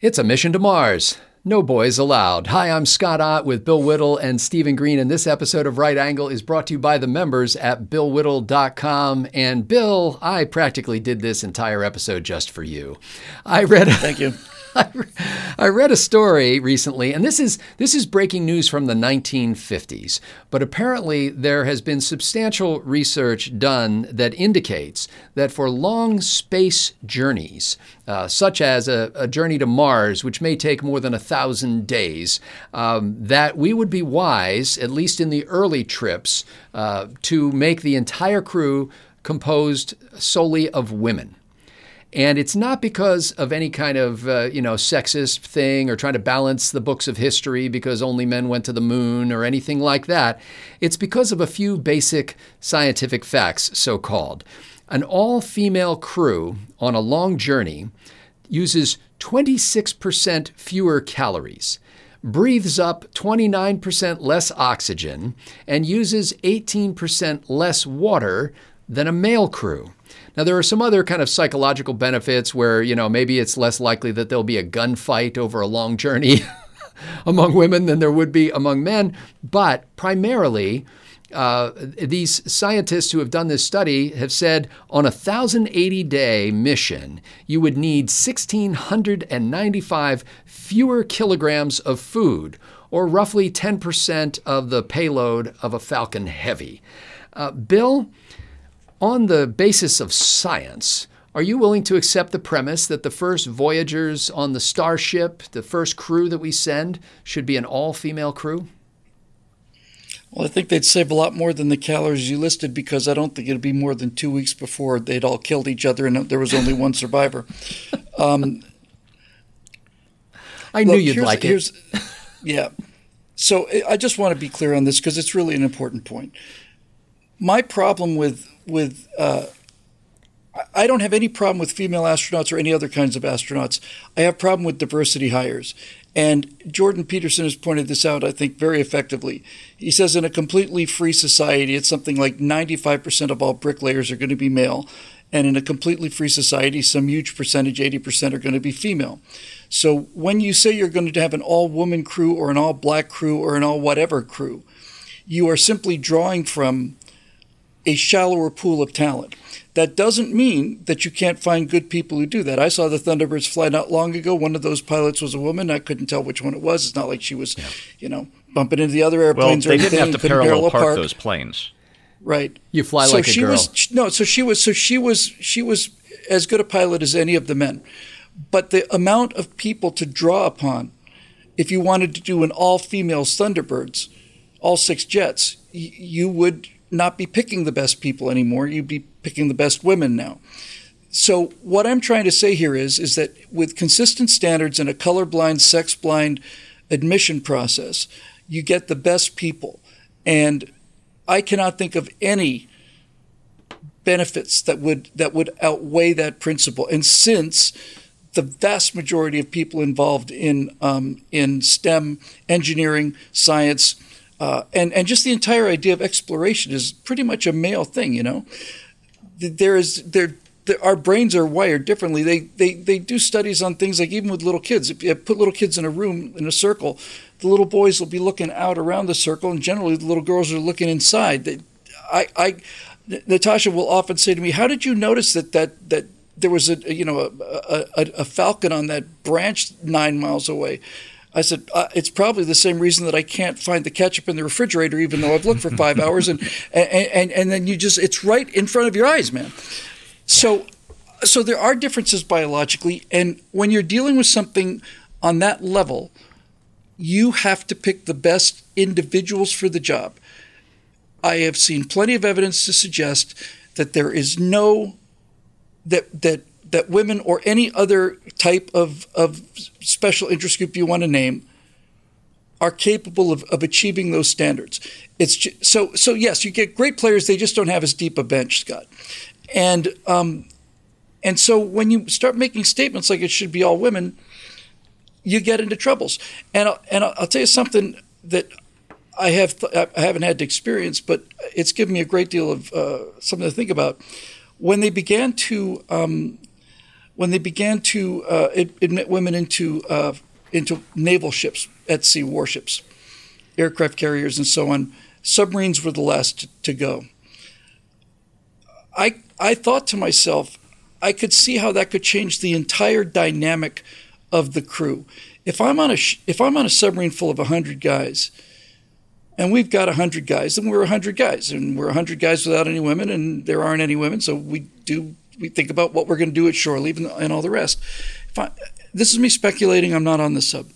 It's a mission to Mars. No boys allowed. Hi, I'm Scott Ott with Bill Whittle and Stephen Green, and this episode of Right Angle is brought to you by the members at BillWhittle.com. And Bill, I practically did this entire episode just for you. I read. Thank you. I read a story recently, and this is this is breaking news from the 1950s. But apparently, there has been substantial research done that indicates that for long space journeys, uh, such as a, a, journey to Mars, which may take more than a thousand days, um, that we would be wise, at least in the early trips, uh, to make the entire crew composed solely of women. And it's not because of any kind of, uh, you know, sexist thing or trying to balance the books of history because only men went to the moon or anything like that. It's because of a few basic scientific facts, so called. An all female crew on a long journey uses 26% fewer calories, breathes up 29% less oxygen, and uses 18% less water than a male crew. Now, there are some other kind of psychological benefits where, you know, maybe it's less likely that there'll be a gunfight over a long journey among women than there would be among men. But primarily, uh, these scientists who have done this study have said on a 1,080 day mission, you would need 1,695 fewer kilograms of food, or roughly 10% of the payload of a Falcon Heavy. Uh, Bill, on the basis of science, are you willing to accept the premise that the first voyagers on the Starship, the first crew that we send, should be an all female crew? Well, I think they'd save a lot more than the calories you listed because I don't think it'd be more than two weeks before they'd all killed each other and there was only one survivor. Um, I knew you'd like it. yeah. So I just want to be clear on this because it's really an important point. My problem with with uh, I don't have any problem with female astronauts or any other kinds of astronauts. I have problem with diversity hires. And Jordan Peterson has pointed this out, I think, very effectively. He says in a completely free society, it's something like 95% of all bricklayers are going to be male. And in a completely free society, some huge percentage, 80%, are going to be female. So when you say you're going to have an all woman crew or an all black crew or an all whatever crew, you are simply drawing from a shallower pool of talent. That doesn't mean that you can't find good people who do that. I saw the Thunderbirds fly not long ago. One of those pilots was a woman. I couldn't tell which one it was. It's not like she was, yeah. you know, bumping into the other airplanes well, or they anything. didn't have to parallel, park, park those planes. Right. You fly so like a she girl. Was, no, so she was. So she was. She was as good a pilot as any of the men. But the amount of people to draw upon, if you wanted to do an all-female Thunderbirds, all six jets, you would not be picking the best people anymore. You'd be picking the best women now. So what I'm trying to say here is is that with consistent standards and a colorblind, sex-blind admission process, you get the best people. And I cannot think of any benefits that would that would outweigh that principle. And since the vast majority of people involved in um, in STEM, engineering, science, uh, and and just the entire idea of exploration is pretty much a male thing, you know. There is there, our brains are wired differently. They they they do studies on things like even with little kids. If you put little kids in a room in a circle, the little boys will be looking out around the circle, and generally the little girls are looking inside. I I Natasha will often say to me, "How did you notice that that that?" There was a you know a, a, a falcon on that branch nine miles away. I said, uh, it's probably the same reason that I can't find the ketchup in the refrigerator, even though I've looked for five hours. And, and, and, and then you just, it's right in front of your eyes, man. So, so there are differences biologically. And when you're dealing with something on that level, you have to pick the best individuals for the job. I have seen plenty of evidence to suggest that there is no, that, that that women or any other type of, of special interest group you want to name are capable of, of achieving those standards. It's just, so so yes, you get great players. They just don't have as deep a bench, Scott. And um, and so when you start making statements like it should be all women, you get into troubles. And I'll, and I'll, tell you something that I have th- I haven't had to experience, but it's given me a great deal of uh, something to think about. When they began to um, when they began to uh, admit women into uh, into naval ships, at sea warships, aircraft carriers, and so on. Submarines were the last to go. I I thought to myself, I could see how that could change the entire dynamic of the crew. If I'm on a if I'm on a submarine full of hundred guys, and we've got hundred guys, then we're hundred guys, and we're hundred guys without any women, and there aren't any women, so we do we think about what we're going to do at shore leave and, and all the rest. I, this is me speculating. I'm not on the sub.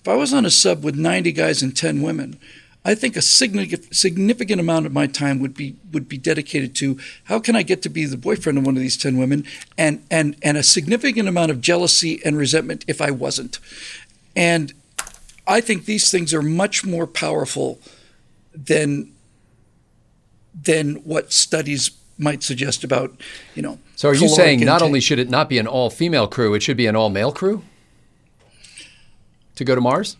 If I was on a sub with 90 guys and 10 women, I think a significant amount of my time would be would be dedicated to how can I get to be the boyfriend of one of these ten women, and and and a significant amount of jealousy and resentment if I wasn't, and I think these things are much more powerful than than what studies might suggest about you know. So are you saying not only should it not be an all female crew, it should be an all male crew to go to Mars?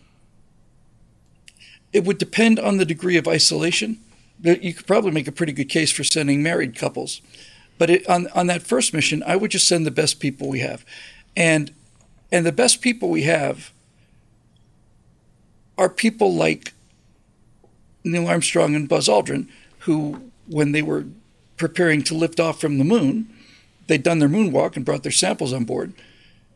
It would depend on the degree of isolation. You could probably make a pretty good case for sending married couples. But it, on, on that first mission, I would just send the best people we have. And, and the best people we have are people like Neil Armstrong and Buzz Aldrin, who, when they were preparing to lift off from the moon, they'd done their moonwalk and brought their samples on board.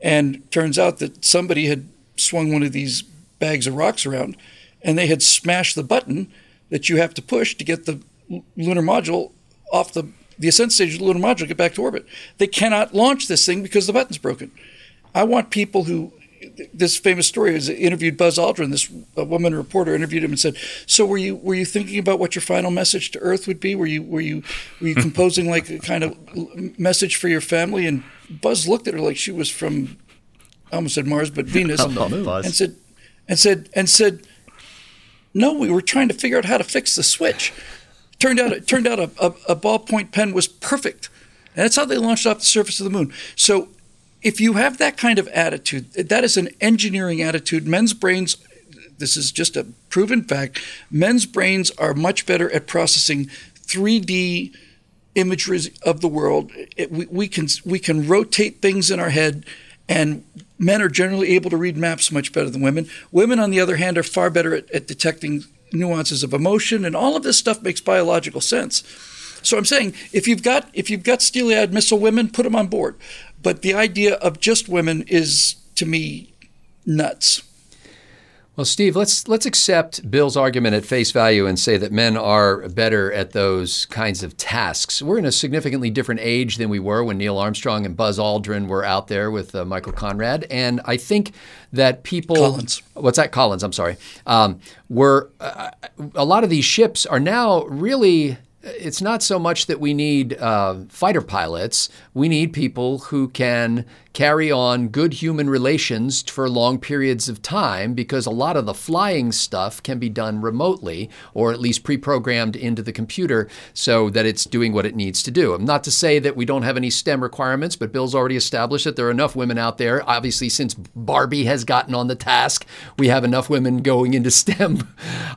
And turns out that somebody had swung one of these bags of rocks around and they had smashed the button that you have to push to get the lunar module off the the ascent stage of the lunar module to get back to orbit. They cannot launch this thing because the button's broken. I want people who this famous story is interviewed Buzz Aldrin. This woman reporter interviewed him and said, "So were you were you thinking about what your final message to Earth would be? Were you were you were you composing like a kind of message for your family?" And Buzz looked at her like she was from, I almost said Mars, but Venus, and said, and said, and said, no, we were trying to figure out how to fix the switch. Turned out, it turned out a, a, a ballpoint pen was perfect. And that's how they launched off the surface of the moon. So if you have that kind of attitude, that is an engineering attitude. Men's brains, this is just a proven fact, men's brains are much better at processing 3D imagery of the world. It, we, we, can, we can rotate things in our head and men are generally able to read maps much better than women. Women, on the other hand, are far better at, at detecting nuances of emotion, and all of this stuff makes biological sense. So I'm saying if you've got if you've got steely-eyed missile women, put them on board. But the idea of just women is to me nuts. Well, Steve, let's let's accept Bill's argument at face value and say that men are better at those kinds of tasks. We're in a significantly different age than we were when Neil Armstrong and Buzz Aldrin were out there with uh, Michael Conrad, and I think that people Collins. What's that? Collins. I'm sorry. Um, were uh, a lot of these ships are now really it's not so much that we need uh, fighter pilots. We need people who can carry on good human relations for long periods of time because a lot of the flying stuff can be done remotely or at least pre programmed into the computer so that it's doing what it needs to do. I'm Not to say that we don't have any STEM requirements, but Bill's already established that there are enough women out there. Obviously, since Barbie has gotten on the task, we have enough women going into STEM.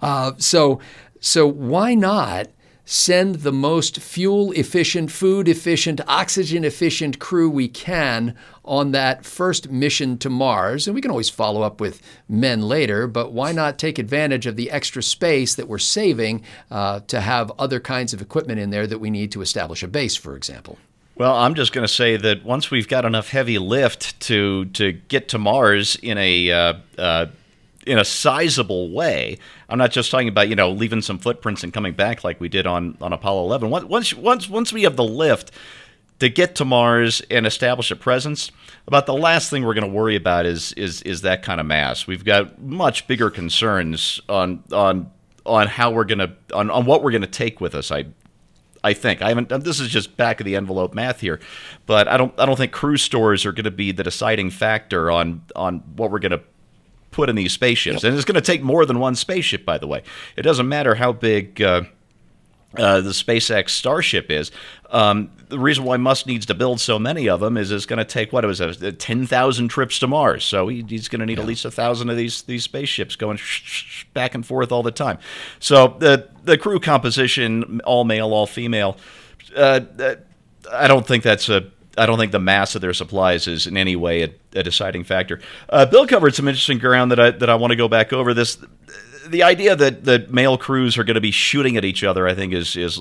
Uh, so, so why not? Send the most fuel efficient, food efficient, oxygen efficient crew we can on that first mission to Mars. And we can always follow up with men later, but why not take advantage of the extra space that we're saving uh, to have other kinds of equipment in there that we need to establish a base, for example? Well, I'm just going to say that once we've got enough heavy lift to to get to Mars in a uh, uh, in a sizable way. I'm not just talking about you know leaving some footprints and coming back like we did on on Apollo 11. Once once once we have the lift to get to Mars and establish a presence, about the last thing we're going to worry about is is is that kind of mass. We've got much bigger concerns on on on how we're going to on, on what we're going to take with us. I I think I haven't. This is just back of the envelope math here, but I don't. I don't think cruise stores are going to be the deciding factor on on what we're going to put in these spaceships. Yep. And it's going to take more than one spaceship, by the way. It doesn't matter how big. Uh, uh, the SpaceX Starship is. Um, the reason why Musk needs to build so many of them is it's going to take what it was uh, ten thousand trips to Mars. So he, he's going to need yeah. at least a thousand of these these spaceships going back and forth all the time. So the the crew composition, all male, all female. Uh, uh, I don't think that's a I don't think the mass of their supplies is in any way a, a deciding factor. Uh, Bill covered some interesting ground that I that I want to go back over. This the idea that that male crews are going to be shooting at each other, I think, is is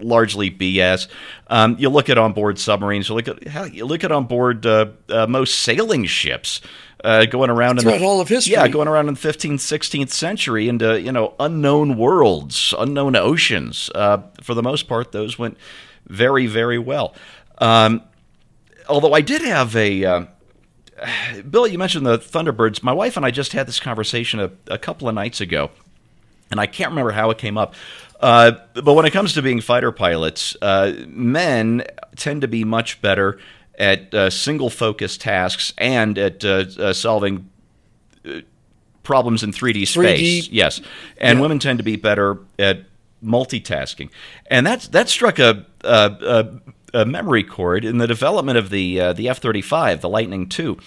largely BS. Um, you look at onboard submarines. You look at hell, you look at onboard uh, uh, most sailing ships. Uh, going around throughout in the, all of history. Yeah, going around in the 15th, 16th century into you know unknown worlds, unknown oceans. Uh, for the most part, those went very, very well. Um, although I did have a. Uh, Bill, you mentioned the Thunderbirds. My wife and I just had this conversation a, a couple of nights ago, and I can't remember how it came up. Uh, but when it comes to being fighter pilots, uh, men tend to be much better at uh, single focus tasks and at uh, uh, solving uh, problems in 3D space. 3D. Yes, and Yeah. women tend to be better at multitasking, and that's that struck a, a, a, a memory chord in the development of the uh, the F thirty five, the Lightning two.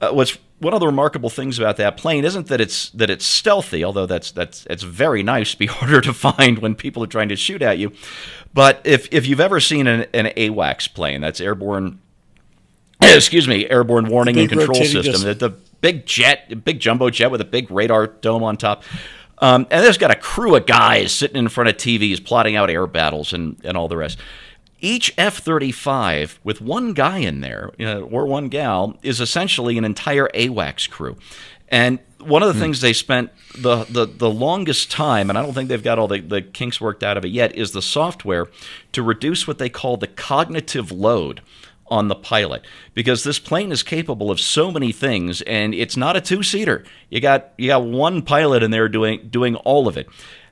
Uh, what's one of the remarkable things about that plane isn't that it's that it's stealthy, although that's that's it's very nice to be harder to find when people are trying to shoot at you. But if if you've ever seen an, an AWACS plane, that's airborne excuse me, airborne warning and control system. The, the big jet, big jumbo jet with a big radar dome on top. Um, and there's got a crew of guys sitting in front of TVs plotting out air battles and, and all the rest. Each F 35 with one guy in there, or one gal, is essentially an entire AWACS crew. And one of the hmm. things they spent the, the, the longest time, and I don't think they've got all the, the kinks worked out of it yet, is the software to reduce what they call the cognitive load on the pilot because this plane is capable of so many things and it's not a two-seater. You got you got one pilot in there doing doing all of it.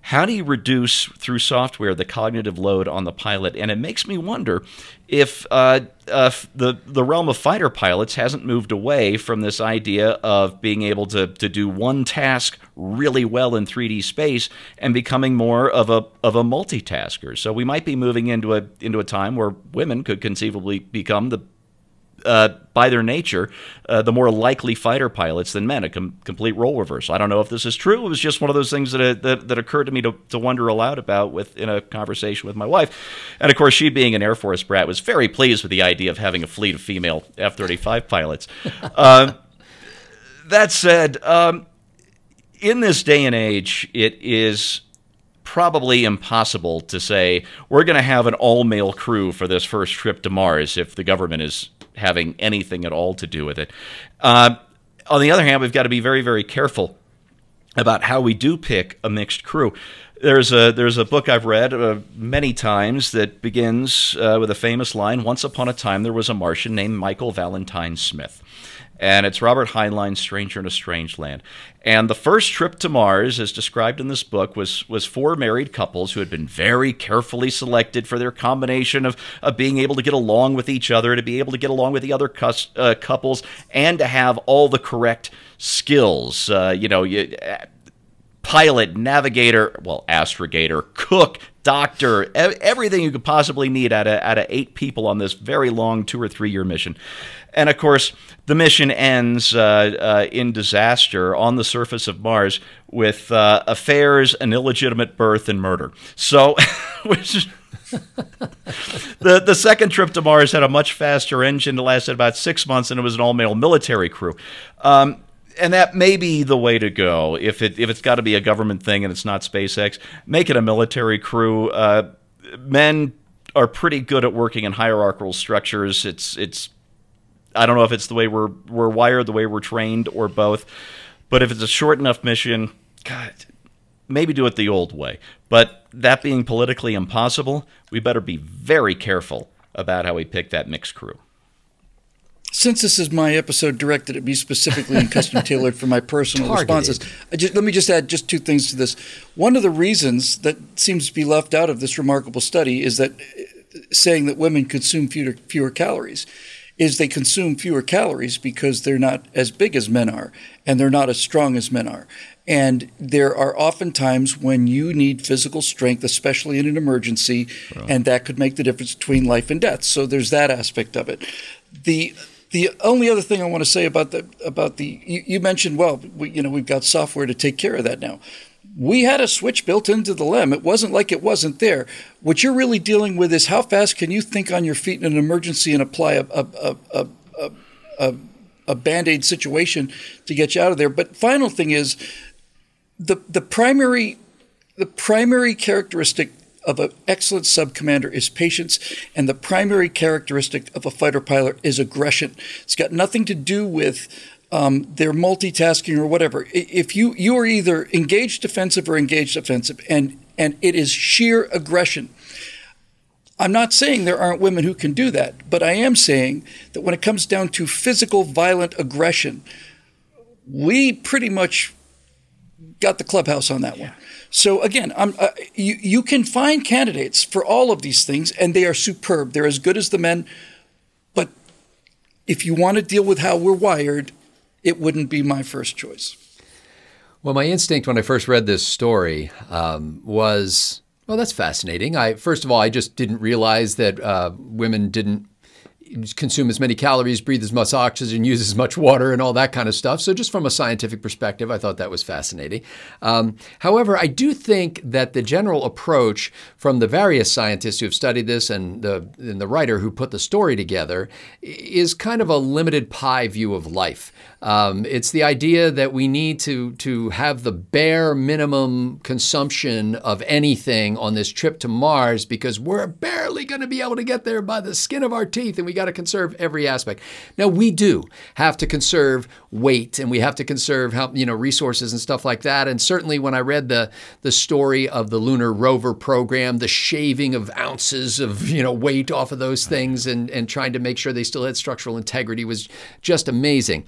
How do you reduce through software the cognitive load on the pilot? And it makes me wonder if uh, uh, the the realm of fighter pilots hasn't moved away from this idea of being able to to do one task really well in 3D space and becoming more of a of a multitasker. So we might be moving into a into a time where women could conceivably become the uh, by their nature, uh, the more likely fighter pilots than men, a com- complete role reversal. I don't know if this is true. It was just one of those things that, uh, that, that occurred to me to, to wonder aloud about with in a conversation with my wife. And of course, she being an Air Force brat was very pleased with the idea of having a fleet of female F 35 pilots. Um, that said, um, in this day and age, it is probably impossible to say we're going to have an all male crew for this first trip to Mars if the government is having anything at all to do with it. Uh, on the other hand, we've got to be very, very careful about how we do pick a mixed crew. There's a there's a book I've read uh, many times that begins uh, with a famous line: "Once upon a time, there was a Martian named Michael Valentine Smith." And it's Robert Heinlein's Stranger in a Strange Land. And the first trip to Mars, as described in this book, was, was four married couples who had been very carefully selected for their combination of, of being able to get along with each other, to be able to get along with the other cus, uh, couples, and to have all the correct skills. Uh, you know, you, pilot, navigator, well, astrogator, cook, doctor, everything you could possibly need out of, out of eight people on this very long two or three year mission. And of course, the mission ends uh, uh, in disaster on the surface of Mars with uh, affairs, an illegitimate birth, and murder. So, which the the second trip to Mars had a much faster engine. It lasted about six months, and it was an all male military crew. Um, and that may be the way to go if it if it's got to be a government thing and it's not SpaceX. Make it a military crew. Uh, men are pretty good at working in hierarchical structures. It's it's I don't know if it's the way we're we're wired, the way we're trained, or both. But if it's a short enough mission, God, maybe do it the old way. But that being politically impossible, we better be very careful about how we pick that mixed crew. Since this is my episode directed at me specifically and custom tailored for my personal Targeted. responses, I just, let me just add just two things to this. One of the reasons that seems to be left out of this remarkable study is that uh, saying that women consume fewer, fewer calories is they consume fewer calories because they're not as big as men are and they're not as strong as men are. And there are often times when you need physical strength, especially in an emergency, and that could make the difference between life and death. So there's that aspect of it. The the only other thing I want to say about the about the you, you mentioned well we, you know we've got software to take care of that now. we had a switch built into the LEM. It wasn't like it wasn't there. What you're really dealing with is how fast can you think on your feet in an emergency and apply a, a, a, a, a, a band aid situation to get you out of there. But final thing is the the primary the primary characteristic of an excellent sub commander is patience, and the primary characteristic of a fighter pilot is aggression. It's got nothing to do with um, their multitasking or whatever. If you you are either engaged defensive or engaged offensive, and and it is sheer aggression. I'm not saying there aren't women who can do that, but I am saying that when it comes down to physical, violent aggression, we pretty much got the clubhouse on that one. So again, uh, you you can find candidates for all of these things, and they are superb. They're as good as the men, but if you want to deal with how we're wired, it wouldn't be my first choice. Well, my instinct when I first read this story um, was, well, that's fascinating. I first of all, I just didn't realize that uh, women didn't consume as many calories, breathe as much oxygen, use as much water, and all that kind of stuff. So, just from a scientific perspective, I thought that was fascinating. Um, however, I do think that the general approach from the various scientists who have studied this and the, and the writer who put the story together is kind of a limited pie view of life. Um, it's the idea that we need to to have the bare minimum consumption of anything on this trip to Mars because we're barely going to be able to get there by the skin of our teeth, and we got to conserve every aspect. Now we do have to conserve weight, and we have to conserve how you know resources and stuff like that. And certainly, when I read the the story of the lunar rover program, the shaving of ounces of you know weight off of those things, and and trying to make sure they still had structural integrity was just amazing.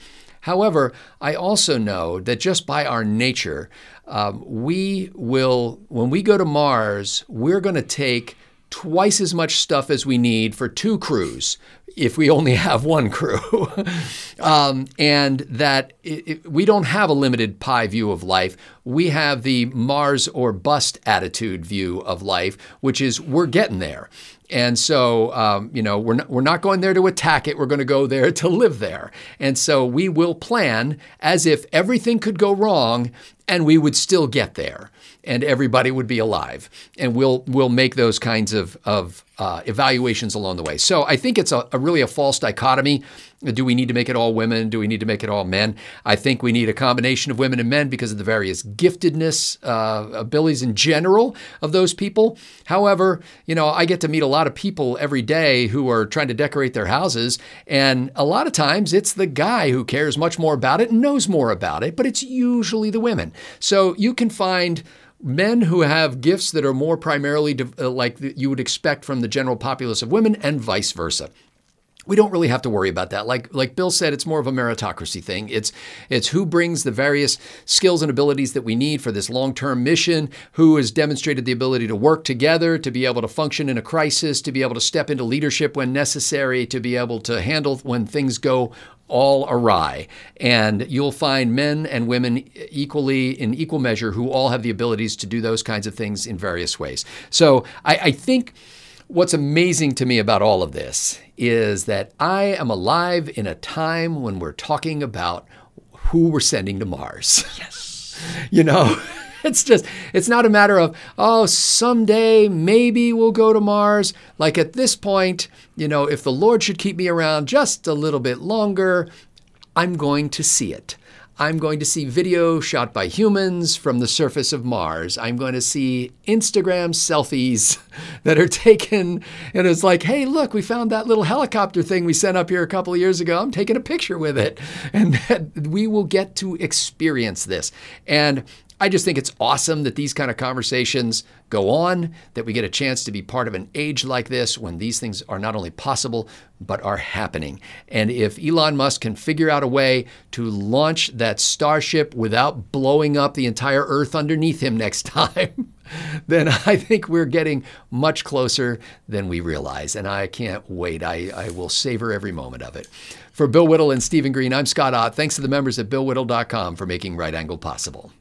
However, I also know that just by our nature, um, we will, when we go to Mars, we're going to take twice as much stuff as we need for two crews if we only have one crew. um, and that it, it, we don't have a limited pie view of life. We have the Mars or bust attitude view of life, which is we're getting there. And so, um, you know, we're not, we're not going there to attack it. We're going to go there to live there. And so we will plan as if everything could go wrong and we would still get there and everybody would be alive. And we'll, we'll make those kinds of, of uh, evaluations along the way. So I think it's a, a, really a false dichotomy. Do we need to make it all women? Do we need to make it all men? I think we need a combination of women and men because of the various giftedness, uh, abilities in general of those people. However, you know, I get to meet a lot of people every day who are trying to decorate their houses, and a lot of times it's the guy who cares much more about it and knows more about it, but it's usually the women. So you can find men who have gifts that are more primarily uh, like you would expect from the general populace of women, and vice versa we don't really have to worry about that. Like like Bill said, it's more of a meritocracy thing. It's it's who brings the various skills and abilities that we need for this long-term mission, who has demonstrated the ability to work together, to be able to function in a crisis, to be able to step into leadership when necessary, to be able to handle when things go all awry. And you'll find men and women equally, in equal measure, who all have the abilities to do those kinds of things in various ways. So I, I think what's amazing to me about all of this is that I am alive in a time when we're talking about who we're sending to Mars. Yes. you know? It's just, it's not a matter of, oh, someday maybe we'll go to Mars. Like at this point, you know, if the Lord should keep me around just a little bit longer, I'm going to see it. I'm going to see video shot by humans from the surface of Mars. I'm going to see Instagram selfies that are taken. And it's like, hey, look, we found that little helicopter thing we sent up here a couple of years ago. I'm taking a picture with it. And we will get to experience this. And I just think it's awesome that these kind of conversations go on, that we get a chance to be part of an age like this when these things are not only possible, but are happening. And if Elon Musk can figure out a way to launch that Starship without blowing up the entire Earth underneath him next time, then I think we're getting much closer than we realize. And I can't wait. I, I will savor every moment of it. For Bill Whittle and Stephen Green, I'm Scott Ott. Thanks to the members at BillWhittle.com for making Right Angle possible.